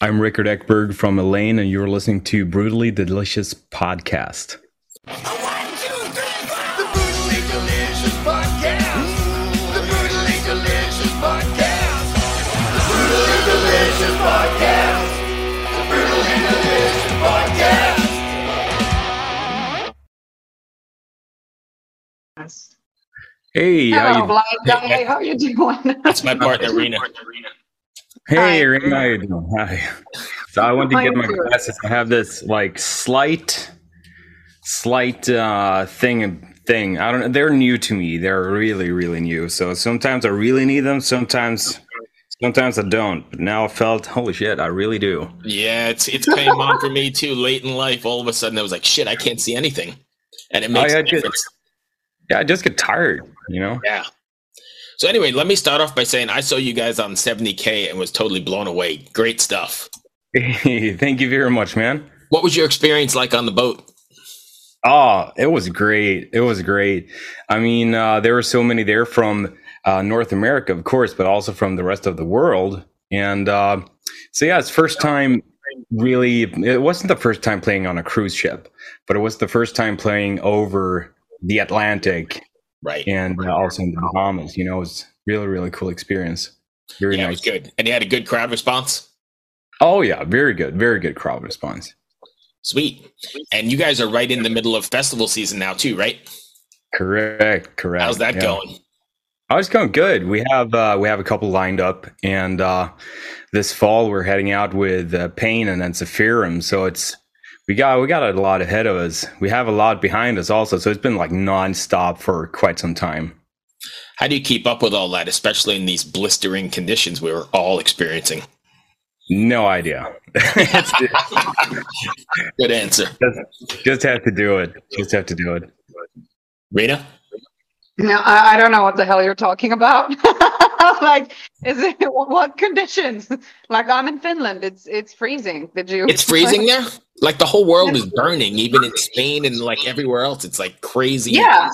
I'm Rikard Ekberg from Eleine, and you're listening to Brutally Delicious Podcast. Hey, Hello, how you, blind guy. How you doing? That's my partner, Rena. Hey, Hi. Rena, how you doing? Hi. So I went to get my glasses. I have this like slight, slight uh, thing. Thing. I don't know. They're new to me. They're really, really new. So sometimes I really need them. Sometimes, sometimes I don't. But now I felt, holy shit, I really do. Yeah, it's it's came on for me too. Late in life, all of a sudden, I was like, "Shit, I can't see anything," and it makes I a just- difference. Yeah, I just get tired. You know. Yeah. So anyway, let me start off by saying I saw you guys on 70k and was totally blown away. Great stuff. Thank you very much, man. What was your experience like on the boat? Oh, it was great. It was great. I mean, uh, there were so many there from uh, North America, of course, but also from the rest of the world. And uh, so, yeah, it's first time really. It wasn't the first time playing on a cruise ship, but it was the first time playing over the Atlantic Right. and uh, also in the Bahamas. You know, it was really, really cool experience. Very yeah, it nice. was good. And you had a good crowd response. Oh yeah, very good, very good crowd response. Sweet. And you guys are right in the middle of festival season now too, right? Correct, correct. How's that yeah. going? Oh, it's going good. We have uh, we have a couple lined up, and uh, this fall we're heading out with uh, Pain and then Sephirum. So it's we got we got a lot ahead of us. We have a lot behind us also. So it's been like nonstop for quite some time. How do you keep up with all that, especially in these blistering conditions we were all experiencing? No idea. Good answer. just, just have to do it. Just have to do it. Rena? No, I, I don't know what the hell you're talking about. like, is it what conditions? Like, I'm in Finland. It's it's freezing. Did you? It's freezing there. Like the whole world is burning, even in Spain and like everywhere else. It's like crazy. Yeah.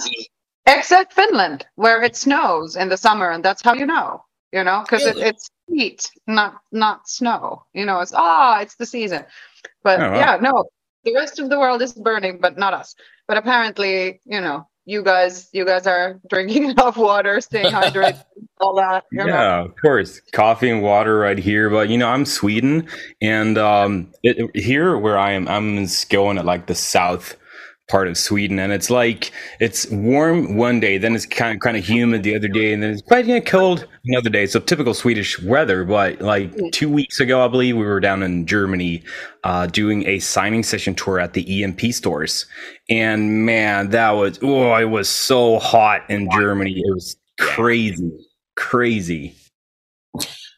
Except Finland, where it snows in the summer, and that's how you know. You know, because it, it's heat, not not snow. You know, it's ah, it's the season. But Oh, wow. yeah, no, the rest of the world is burning, but not us. But apparently, you know, you guys, you guys are drinking enough water, staying hydrated, all that. You know? Yeah, of course. Coffee and water right here. But you know, I'm Sweden, and um, it, it- here where I am, I'm in Skåne, at like the south part of Sweden, and it's like it's warm one day, then it's kind of kind of humid the other day, and then it's quite you know, cold another day. So typical Swedish weather. But like two weeks ago, I believe we were down in Germany uh, doing a signing session tour at the EMP stores, and man, that was oh, it was so hot in Germany. It was crazy, crazy.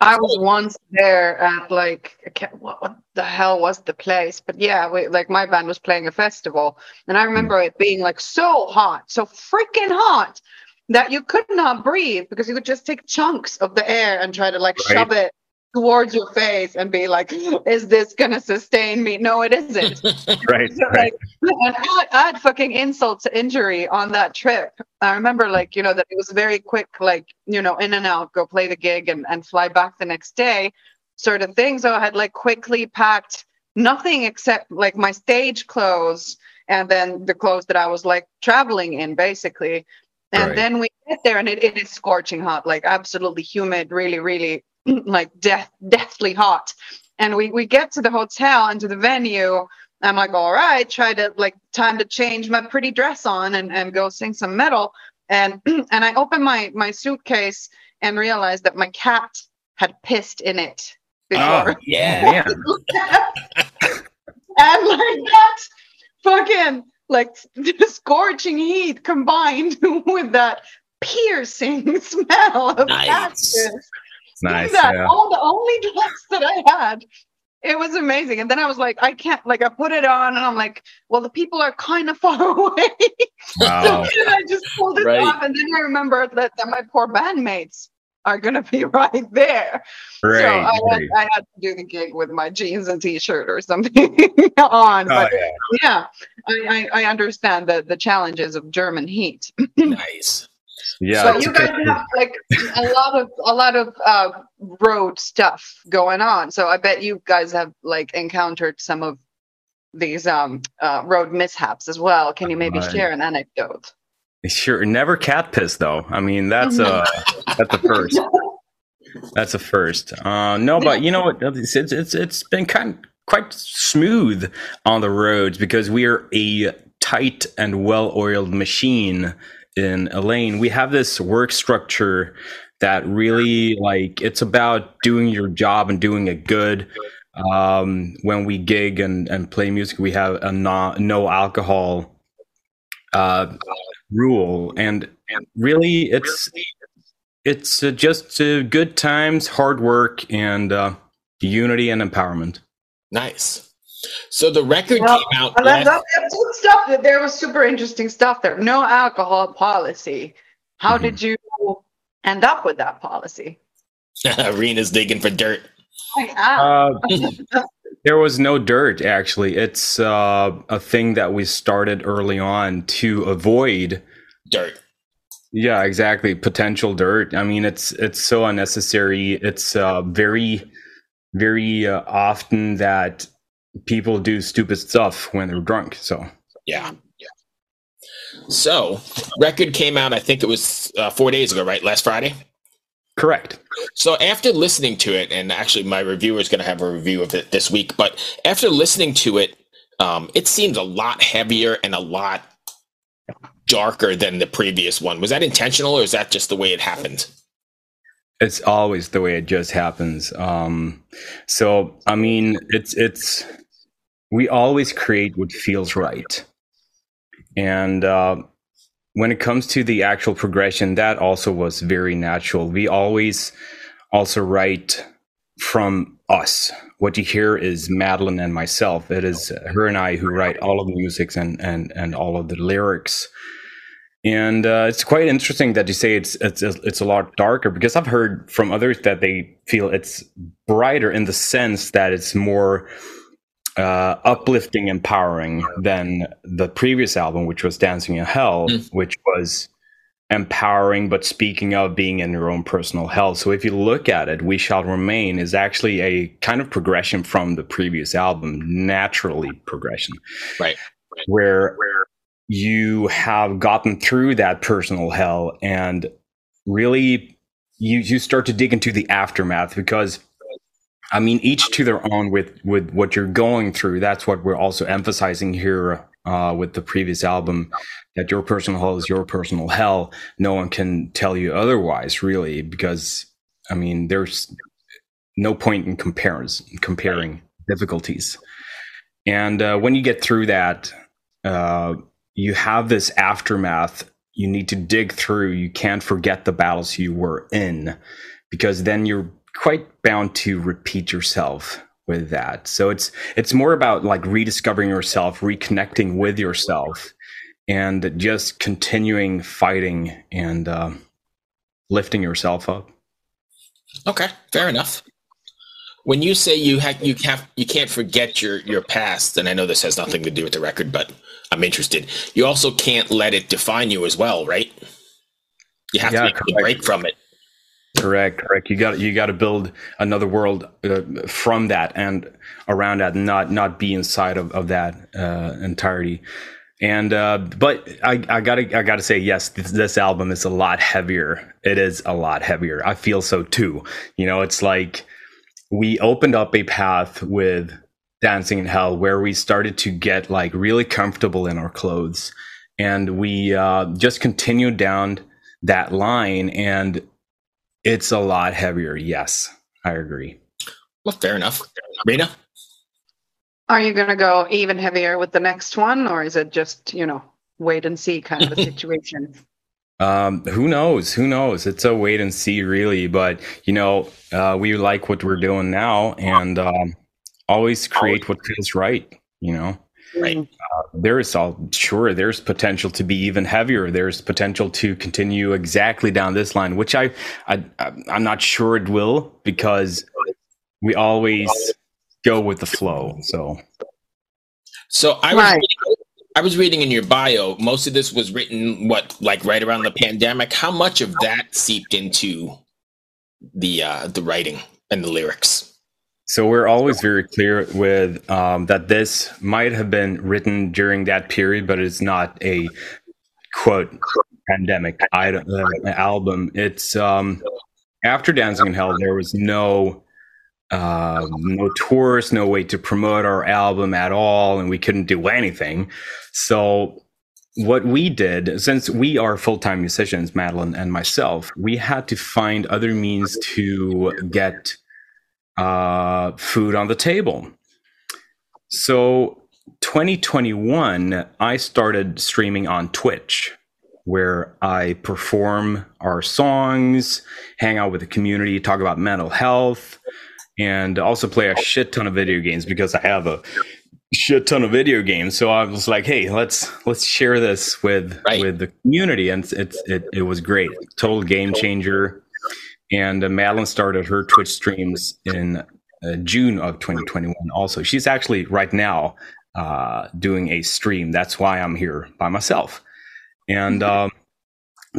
I was once there at like what, what the hell was the place? But yeah, we, like my band was playing a festival, and I hmm. remember it being like so hot, so freaking hot that you could not breathe because you would just take chunks of the air and try to like Right. shove it towards your face and be like, "Is this gonna sustain me?" No, it isn't. Right, So, right. like, add, add fucking insult to injury on that trip. I remember, like, you know, that it was very quick, like, you know, in and out, go play the gig and, and fly back the next day, sort of thing. So I had like quickly packed nothing except like my stage clothes and then the clothes that I was like traveling in, basically. And Right. then we get there and it, it is scorching hot, like absolutely humid, really, really like death, deathly hot. And we, we get to the hotel and to the venue. I'm like, all right, try to like time to change my pretty dress on and, and go sing some metal. And and I open my my suitcase and realized that my cat had pissed in it ah, before. Oh, yeah. and like that fucking like scorching heat combined with that piercing smell of Nice. piss. Nice. that yeah. all the only dress that I had. It was amazing. And then I was like, I can't like I put it on and I'm like, well, the people are kind of far away. Wow. so I just pulled it Right. off and then I remember that, that my poor bandmates are gonna be right there. so Great. I had, great. I had to do the gig with my jeans and t-shirt or something on. Oh, But yeah. yeah, I, I, I understand the, the challenges of German heat. nice. Yeah. So you guys good- have like a lot of a lot of uh, road stuff going on. So I bet you guys have like encountered some of these um uh, road mishaps as well. Can you maybe Right. share an anecdote? Sure, never cat piss though. I mean, that's a that's a first. That's a first. Uh, no, but you know what? It's it's it's, it's been kind quite smooth on the roads because we are a tight and well-oiled machine in Eleine. We have this work structure that really like it's about doing your job and doing it good. Um, when we gig and, and play music, we have a no, no alcohol uh, rule, and and really it's it's uh, just uh, good times, hard work, and uh, unity and empowerment. Nice. So the record Well, came out. Well, that, last- that, that's good stuff. There was super interesting stuff there. No alcohol policy. How Mhm. did you end up with that policy? Arena's digging for dirt. Uh, there was no dirt, actually. It's uh, a thing that we started early on to avoid. Dirt. Yeah, exactly. Potential dirt. I mean, it's it's so unnecessary. It's uh, very, very uh, often that people do stupid stuff when they're drunk. So Yeah. So, record came out. I think it was uh, four days ago, right? Last Friday. correct. So after listening to it, and actually my reviewer is going to have a review of it this week, but after listening to it, um, it seems a lot heavier and a lot darker than the previous one. Was that intentional, or is that just the way it happened? It's always the way it just happens. Um, so I mean, it's it's we always create what feels right, and uh, when it comes to the actual progression, that also was very natural. We always also write from us. What you hear is Madeleine and myself. It is her and I who write all of the music and and and all of the lyrics. And uh, it's quite interesting that you say it's it's it's a lot darker because I've heard from others that they feel it's brighter in the sense that it's more uh, uplifting, empowering than the previous album, which was Dancing in Hell, Mm. which was empowering but speaking of being in your own personal hell. So if you look at it, We Shall Remain is actually a kind of progression from the previous album, naturally progression, Right. where where you have gotten through that personal hell and really you you start to dig into the aftermath because I mean each to their own with with what you're going through. That's what we're also emphasizing here uh, with the previous album that your personal hell is your personal hell. No one can tell you otherwise really because I mean there's no point in compares comparing difficulties. And uh, when you get through that uh, you have this aftermath you need to dig through. You can't forget the battles you were in because then you're quite bound to repeat yourself with that so it's it's more about like rediscovering yourself reconnecting with yourself and just continuing fighting and uh, lifting yourself up Okay, fair enough. When you say you have you have you can't forget your your past, and I know this has nothing to do with the record, but I'm interested. You also can't let it define you as well, right? You have Yeah, to make a break from it. Correct, correct. You got you got to build another world uh, from that and around that, not not be inside of of that uh, entirety. And uh, but I, I gotta I gotta say yes, this, this album is a lot heavier. It is a lot heavier. I feel so too. You know, it's like we opened up a path with Dancing in Hell where we started to get like really comfortable in our clothes, and we uh, just continued down that line and it's a lot heavier. Yes, I agree. Well, fair enough. Rena, Are you going to go even heavier with the next one, or is it just, you know, wait and see kind of a situation? Um, who knows? Who knows? It's a wait and see, really. But you know, uh, we like what we're doing now, and um, always create what feels right. You know, Right. Mm. there is all sure there's potential to be even heavier. There's potential to continue exactly down this line, which I, I I'm not sure it will because we always go with the flow. So so I was Right. I was reading in your bio, most of this was written what like right around the pandemic. How much of that seeped into the uh the writing and the lyrics? So we're always very clear with um, that this might have been written during that period, but it's not a quote pandemic item, uh, album. It's um, after Dancing in Hell. There was no uh, no tours, no way to promote our album at all, and we couldn't do anything. So what we did, since we are full time musicians, Madeleine and myself, we had to find other means to get uh, food on the table. So 2021, I started streaming on Twitch where I perform our songs, hang out with the community, talk about mental health, and also play a shit ton of video games because I have a shit ton of video games. So I was like, hey, let's let's share this with right. with the community, and it's it it was great, total game changer. And uh, Madeleine started her Twitch streams in uh, June of 2021. Also, she's actually right now uh, doing a stream. That's why I'm here by myself. And um,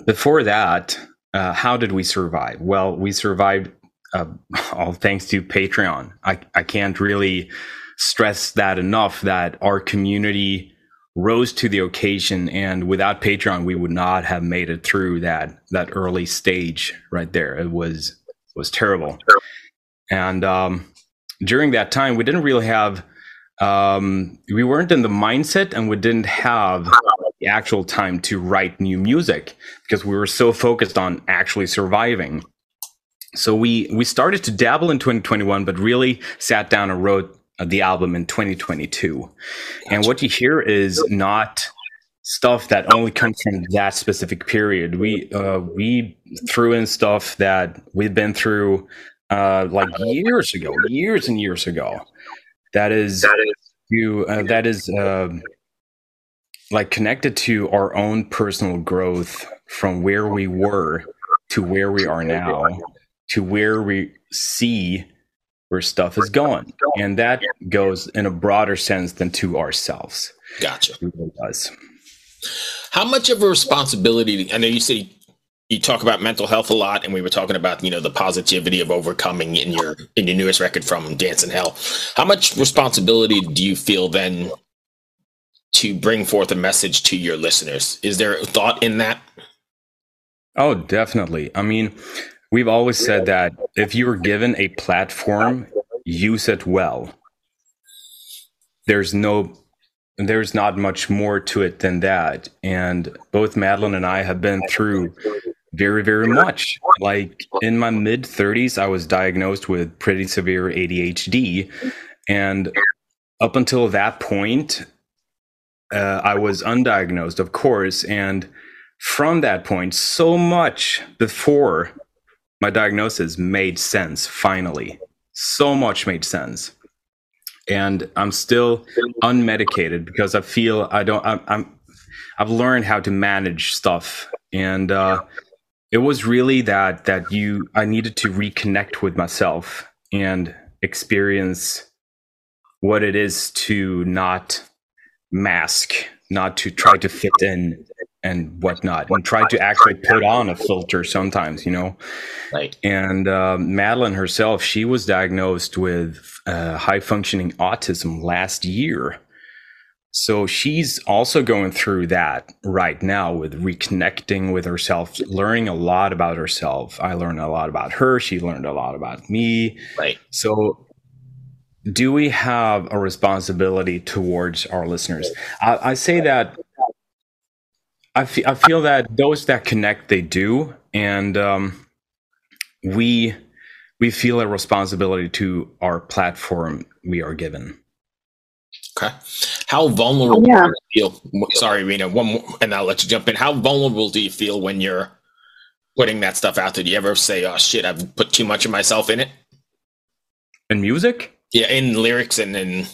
before that, uh, how did we survive? Well, we survived uh, all thanks to Patreon. I, I can't really stress that enough that our community rose to the occasion and without patreon we would not have made it through that that early stage right there it was was terrible and um, during that time we didn't really have um, we weren't in the mindset and we didn't have the actual time to write new music because we were so focused on actually surviving. So we we started to dabble in 2021, but really sat down and wrote the album in 2022. And what you hear is not stuff that only comes from that specific period. We uh, we threw in stuff that we've been through uh, like years ago, years and years ago. That is, that is you uh, that is uh, like connected to our own personal growth from where we were to where we are now to where we see where stuff is going and that goes in a broader sense than to ourselves. Gotcha. It really does. How much of a responsibility i know you say you talk about mental health a lot and we were talking about you know the positivity of overcoming in your in your newest record from Dancing in Hell. How much responsibility do you feel then to bring forth a message to your listeners. Is there a thought in that? Oh, definitely. I mean, we've always said that if you were given a platform, use it well. There's no there's not much more to it than that. And both Madeleine and I have been through very, very much. Like in my mid 30s, I was diagnosed with pretty severe ADHD. And up until that point, uh, I was undiagnosed, of course, and from that point, so much before my diagnosis made sense. Finally, so much made sense, and I'm still unmedicated because I feel I don't. I'm. I'm I've learned how to manage stuff, and uh, it was really that that you. I needed to reconnect with myself and experience what it is to not mask, not to try to fit in and whatnot, and try to actually put on a filter sometimes, you know. Right. And uh, Madeleine herself, she was diagnosed with uh, high functioning autism last year. So she's also going through that right now with reconnecting with herself, learning a lot about herself. I learned a lot about her. She learned a lot about me. Right. So do we have a responsibility towards our listeners? I, I say that I, f- I feel that those that connect, they do, and um, we we feel a responsibility to our platform we are given. Okay, how vulnerable yeah. feel? Sorry, Rena. One more, and I'll let you jump in. How vulnerable do you feel when you're putting that stuff out there? Do you ever say, "Oh shit, I've put too much of myself in it"? In music? Yeah, in lyrics and in.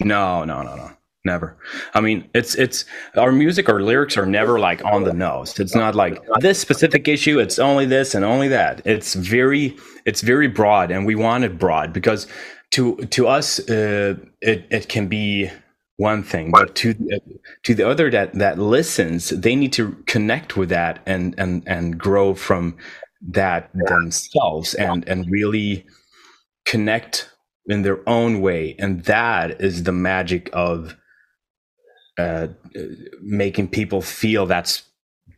No, no, no, no. Never. I mean, it's it's our music, our lyrics are never like on the nose. It's not like this specific issue. It's only this and only that. It's very it's very broad, and we want it broad because to to us, uh, it it can be one thing but to to the other that that listens they need to connect with that and and and grow from that themselves and and really connect in their own way and that is the magic of uh, making people feel that's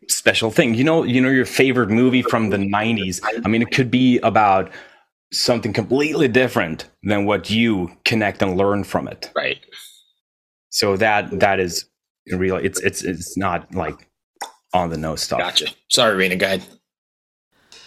special thing. You know you know your favorite movie from the 90s i mean it could be about something completely different than what you connect and learn from it. Right. So that that is real it's it's it's not like on the nose stuff. Gotcha. Sorry rena go ahead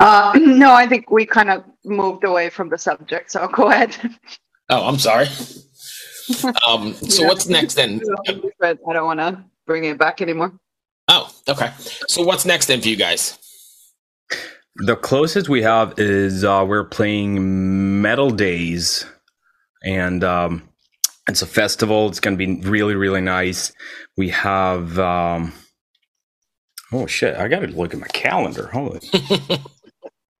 Uh, no, I think we kind of moved away from the subject. So go ahead. Oh, I'm sorry. Um, so yeah. what's next then? I don't want to bring it back anymore. Oh, okay. So what's next then for you guys? The closest we have is uh, we're playing Metal Days, and um, it's a festival. It's going to be really, really nice. We have. Um, oh shit! I got to look at my calendar. Holy.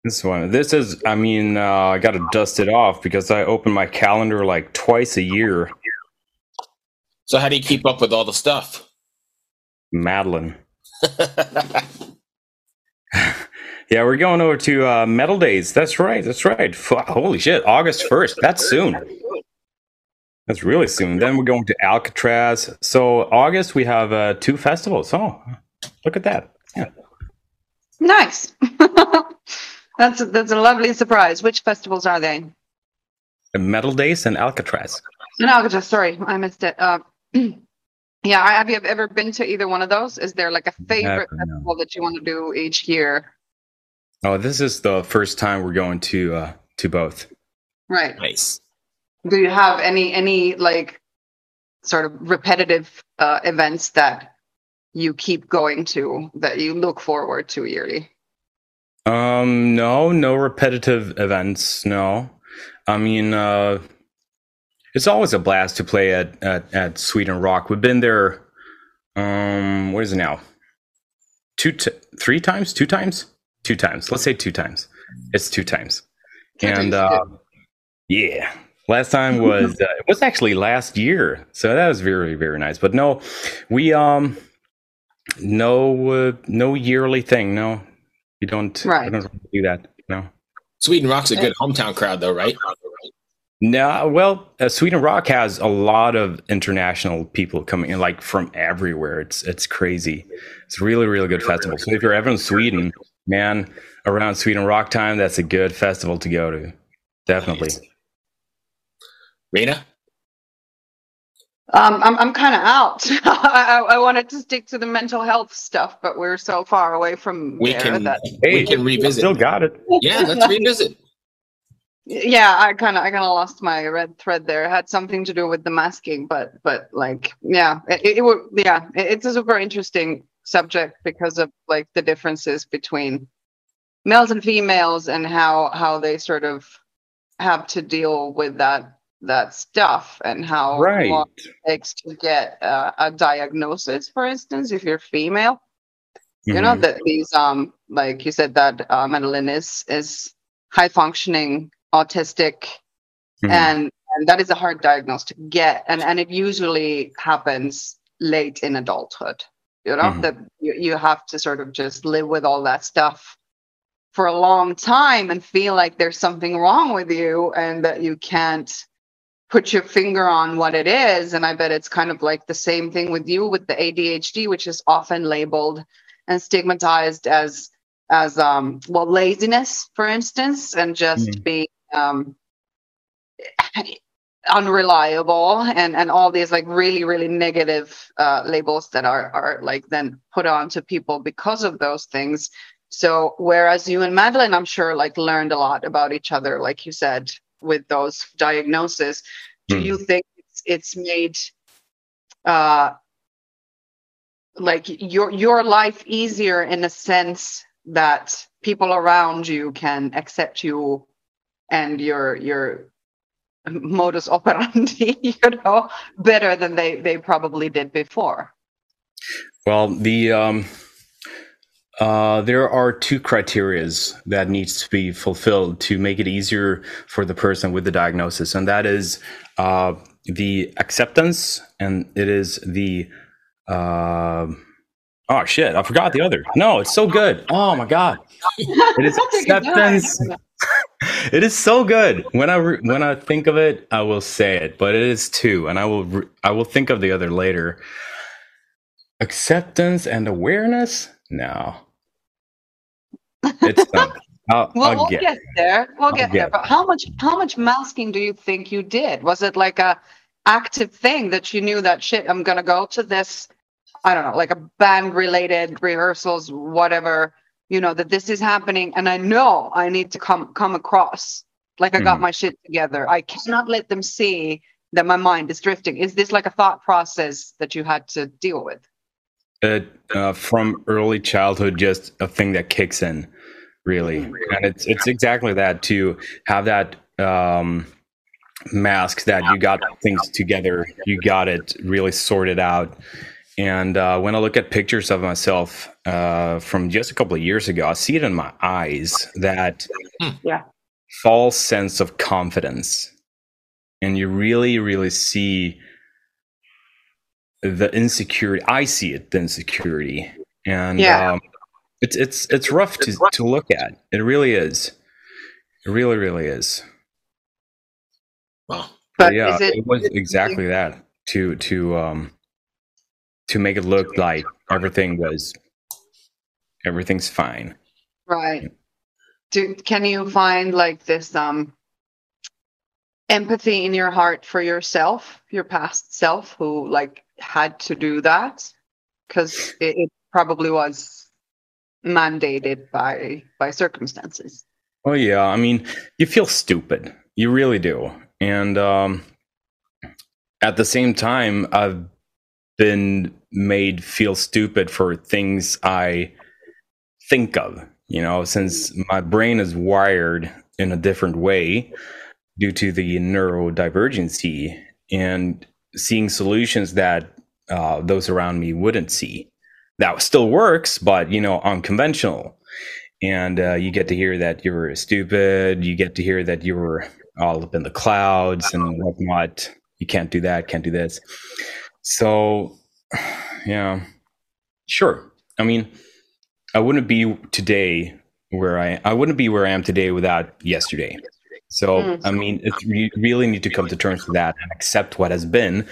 This one. This is. I mean, uh, I got to dust it off because I open my calendar like twice a year. So how do you keep up with all the stuff? Madeleine. yeah, we're going over to uh, Metal Days. That's right. That's right. Holy shit! August first. That's soon. That's really soon. Then we're going to Alcatraz. So August we have uh, two festivals. Oh, look at that. Yeah. Nice. That's a, that's a lovely surprise. Which festivals are they? The Metal Days and Alcatraz. And Alcatraz. Sorry, I missed it. Uh, yeah, have you ever been to either one of those? Is there like a favorite Never, festival no. that you want to do each year? Oh, this is the first time we're going to uh, to both. Right. Nice. Do you have any any like sort of repetitive uh, events that you keep going to that you look forward to yearly? Um, no, no repetitive events. No, I mean, uh, it's always a blast to play at at, at Sweden Rock. We've been there. Um, what is it now? Two, t- three times, two times, two times. Let's say two times. It's two times, and uh, yeah, last time was uh, it was actually last year, so that was very very nice. But no, we um, no uh, no yearly thing. No, you don't. Right. I don't do that. No. Sweden Rock's a good hometown crowd, though, right? No, well, uh, Sweden Rock has a lot of international people coming in, like from everywhere. It's it's crazy. It's really really good festival. So if you're ever in Sweden, man, around Sweden Rock time, that's a good festival to go to. Definitely. Nice. Rena? Um, I'm I'm kind of out. I, I wanted to stick to the mental health stuff, but we're so far away from we can that hey, we can revisit. Still got it. Yeah, let's revisit. Yeah, I kind of I kind of lost my red thread there. It had something to do with the masking, but but like yeah, it, it would yeah, it, it's a super interesting subject because of like the differences between males and females and how how they sort of have to deal with that that stuff and how right. long it takes to get uh, a diagnosis, for instance, if you're female. Mm-hmm. You know mm-hmm. that these um like you said that uh, Madeleine is is high functioning autistic mm-hmm. and and that is a hard diagnosis to get and and it usually happens late in adulthood you know mm-hmm. that you, you have to sort of just live with all that stuff for a long time and feel like there's something wrong with you and that you can't put your finger on what it is. And I bet it's kind of like the same thing with you with the ADHD, which is often labeled and stigmatized as as um well laziness, for instance, and just mm. being um unreliable and and all these like really really negative uh, labels that are are like then put on to people because of those things so whereas you and madeleine i'm sure like learned a lot about each other like you said with those diagnoses do mm. you think it's it's made uh like your your life easier in a sense that people around you can accept you and your your modus operandi you know better than they they probably did before well the um uh, there are two criterias that needs to be fulfilled to make it easier for the person with the diagnosis, and that is uh, the acceptance, and it is the uh, oh shit, I forgot the other. No, it's so good. Oh my god, it is acceptance. it is so good. When I re- when I think of it, I will say it, but it is two, and I will re- I will think of the other later. Acceptance and awareness. No, it's done. I'll, well, I'll we'll get, get, there. We'll get, get, there. But how much how much masking do you think you did? Was it like a active thing that you knew that shit? I'm gonna go to this. I don't know, like a band related rehearsals, whatever. You know that this is happening, and I know I need to come come across like I got mm-hmm. my shit together. I cannot let them see that my mind is drifting. Is this like a thought process that you had to deal with? It, uh, from early childhood, just a thing that kicks in really. And it's it's exactly that to have that um mask that you got things together you got it really sorted out. And uh, when i look at pictures of myself uh, from just a couple of years ago i see it in my eyes that hmm. yeah. false sense of confidence. And you really really see the insecurity i see it the insecurity and yeah. um, it's it's it's rough to to look at. It really is. It really really is. Wow. But, but yeah, it, it, was exactly that to to um to make it look like everything was everything's fine. Right. Do can you find like this um empathy in your heart for yourself, your past self who like had to do that? Because it, it probably was mandated by by circumstances. Oh yeah, I mean, you feel stupid. You really do. And um at the same time, I've been made feel stupid for things I think of, you know, since my brain is wired in a different way due to the neurodivergency and seeing solutions that uh, those around me wouldn't see that still works, but you know, unconventional. And uh, you get to hear that you were stupid. You get to hear that you were all up in the clouds and whatnot. You can't do that. Can't do this. So, yeah, sure. I mean, I wouldn't be today where I I wouldn't be where I am today without yesterday. So, mm. I mean, it, you really need to come to terms with that and accept what has been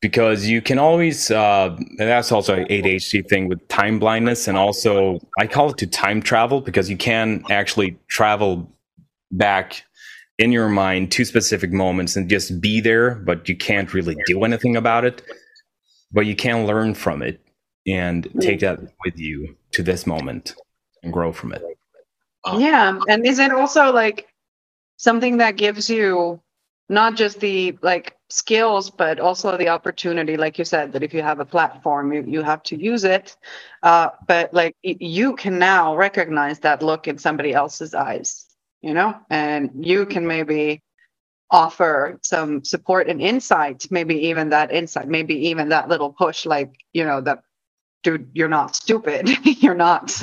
because you can always uh, that's also an adhd thing with time blindness and also i call it to time travel because you can actually travel back in your mind to specific moments and just be there but you can't really do anything about it. But you can learn from it and take that with you to this moment and grow from it. Yeah and is it also like something that gives you not just the like skills but also the opportunity like you said that if you have a platform you, you have to use it. Uh, but like you can now recognize that look in somebody else's eyes you know? And you can maybe offer some support and insight maybe even that insight maybe even that little push like you know that dude you're not stupid. You're not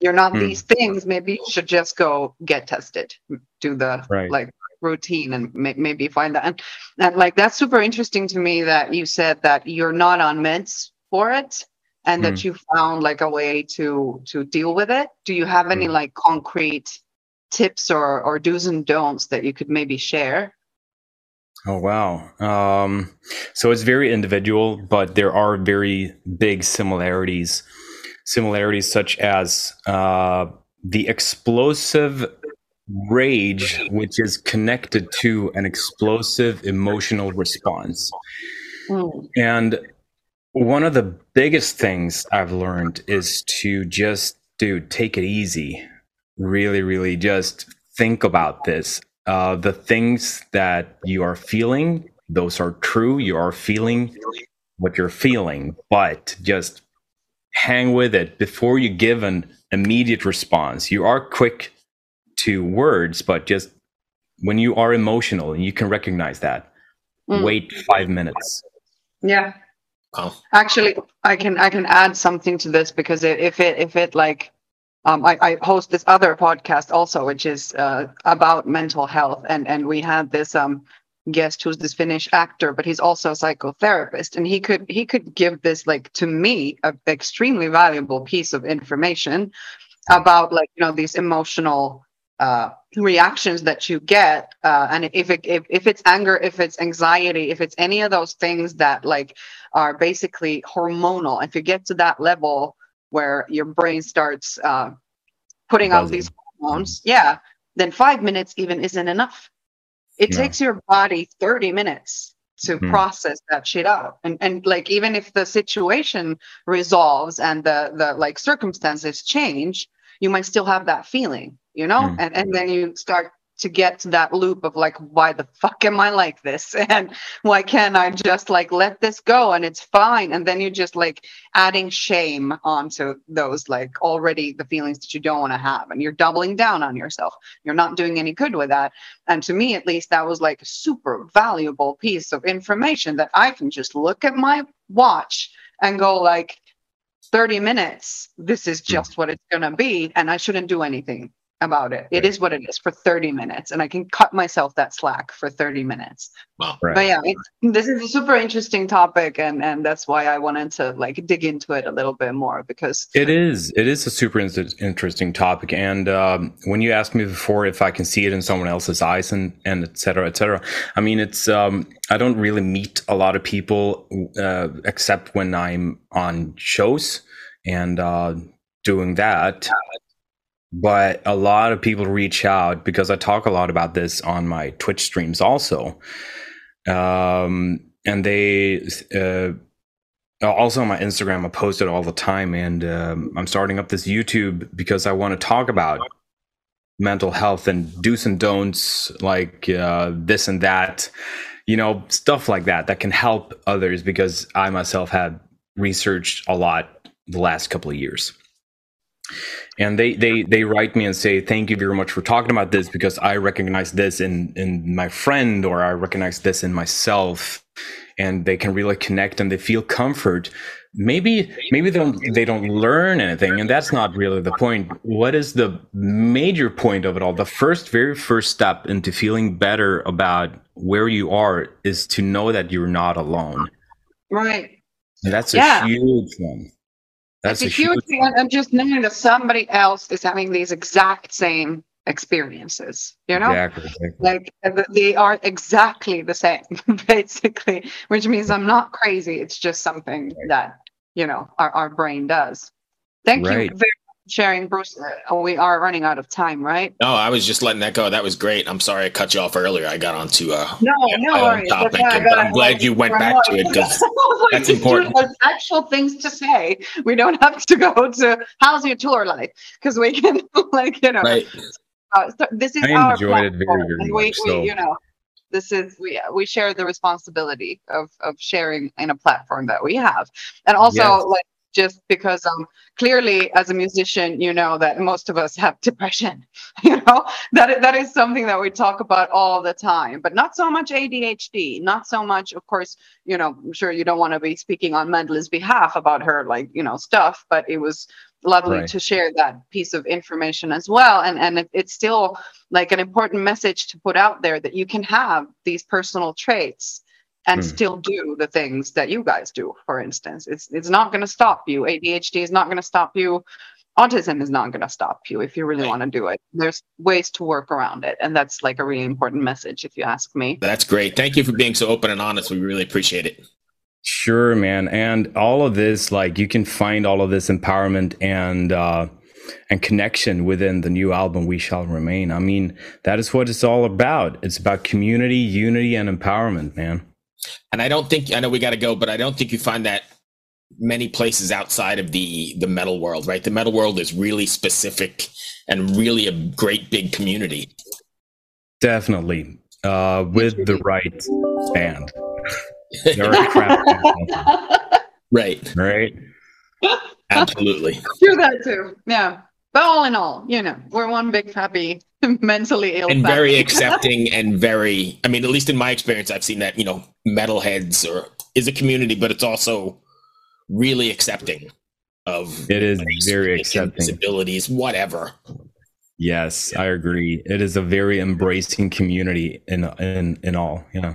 you're not mm. these things maybe you should just go get tested do the right. like routine and may, maybe find that and, and like that's super interesting to me that you said that you're not on meds for it and mm. that you found like a way to to deal with it do you have any mm. like concrete tips or or do's and don'ts that you could maybe share oh wow um so it's very individual but there are very big similarities similarities such as uh the explosive rage, which is connected to an explosive emotional response. Mm. And one of the biggest things I've learned is to just, dude, take it easy. Really, really just think about this. Uh, the things that you are feeling those are true. You are feeling what you're feeling, but just hang with it before you give an immediate response. You are quick to words, but just when you are emotional and you can recognize that, mm. wait five minutes. Yeah. Oh. Actually, I can I can add something to this because if it if it like um, I, I, host this other podcast also, which is uh, about mental health, and and we had this um, guest who's this Finnish actor, but he's also a psychotherapist, and he could he could give this like to me an extremely valuable piece of information about like you know these emotional uh, reactions that you get, uh, and if it if, if it's anger, if it's anxiety, if it's any of those things that like are basically hormonal, if you get to that level where your brain starts uh, putting out these hormones, yeah, then five minutes even isn't enough. It yeah. takes your body 30 minutes to mm process that shit out. And and like even if the situation resolves and the the like circumstances change, you might still have that feeling, you know? mm And and then you start to get to that loop of like why the fuck am i like this? And why can't i just like let this go and it's fine? And then you're just like adding shame onto those like already the feelings that you don't want to have. And you're doubling down on yourself. You're not doing any good with that. And to me at least that was like a super valuable piece of information that i can just look at my watch and go like 30 minutes this is hmm. just what it's going to be and i shouldn't do anything about it. It is what it is for 30 minutes, and I can cut myself that slack for 30 minutes. Wow. Right. But yeah, this is a super interesting topic, and and that's why I wanted to like dig into it a little bit more because it is it is a super interesting topic. And um, when you asked me before if I can see it in someone else's eyes and and et cetera, et cetera, I mean, it's um, I don't really meet a lot of people uh, except when I'm on shows and uh, doing that but a lot of people reach out because I talk a lot about this on my Twitch streams also. Um, and they uh, also on my Instagram, I post it all the time. And um, I'm starting up this YouTube because I want to talk about mental health and do's and don'ts, like uh, this and that, you know, stuff like that that can help others because I myself have researched a lot the last couple of years and they they they write me and say thank you very much for talking about this because i recognize this in in my friend or i recognize this in myself. And they can really connect and they feel comfort. Maybe maybe they don't they don't learn anything and that's not really the point. What is the major point of it all? The first very first step into feeling better about where you are is to know that you're not alone. Right. And that's a yeah. huge one that's it's a, huge thing. And just knowing that somebody else is having these exact same experiences, you know? Exactly, exactly. Like they are exactly the same, basically, which means I'm not crazy. It's just something that, you know, our, our brain does. Thank right. you very sharing, Bruce. Uh, we are running out of time, right? No, I was just letting that go. That was great. I'm sorry I cut you off earlier. I got onto uh, no, no worries. topic, yeah, but I'm glad you went back to it because that's important. Actual things to say. We don't have to go to how's your tour life because we can, like, you know. Right. Uh, so this is I our enjoyed it very, very we, much. So. We, you know, this is we we share the responsibility of of sharing in a platform that we have, and also yes. like just because um clearly as a musician you know that most of us have depression you know that that is something that we talk about all the time but not so much ADHD not so much of course you know I'm sure you don't want to be speaking on Madeleine's behalf about her like you know stuff but it was lovely right. to share that piece of information as well and and it, it's still like an important message to put out there that you can have these personal traits and hmm. still do the things that you guys do for instance. It's it's not going to stop you. Adhd is not going to stop you. Autism is not going to stop you if you really right. want to do it. There's ways to work around it and that's like a really important message if you ask me. That's great. Thank you for being so open and honest. We really appreciate it. Sure man. And all of this like you can find all of this empowerment and uh and connection within the new album we shall remain. I mean that is what it's all about. It's about community unity and empowerment man and I don't think I know we got to go, but I don't think you find that many places outside of the the metal world, right? The metal world is really specific and really a great big community. Definitely. uh, with the right band. They're a crap band, Right. right? Absolutely. Do that too. Yeah. But all in all, you know, we're one big happy, mentally ill. and very accepting and very i mean at least in my experience i've seen that you know metalheads or is a community but it's also really accepting of It is very accepting. disabilities whatever Yes, I agree. It is a very embracing community in in in all. Yeah.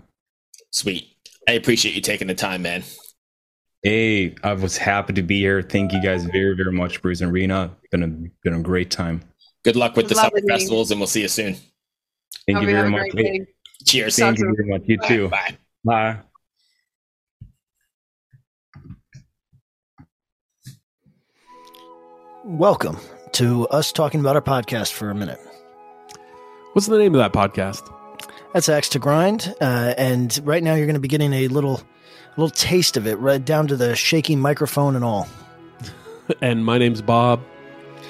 sweet i appreciate you taking the time man Hey, I was happy to be here. Thank you guys very, very much, Bruce and Rena. Been a been a great time. Good luck with the Lovely summer meeting. festivals and we'll see you soon Thank Hope you very much. Hey, cheers Thank you very much. You too. bye Bye. Welcome to us talking about our podcast for a minute. What's the name of that podcast? That's Axe to Grind, uh, and right now you're going to be getting a little, little taste of it, right down to the shaky microphone and all. And my name's Bob.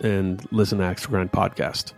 and listen to Axe Grind podcast.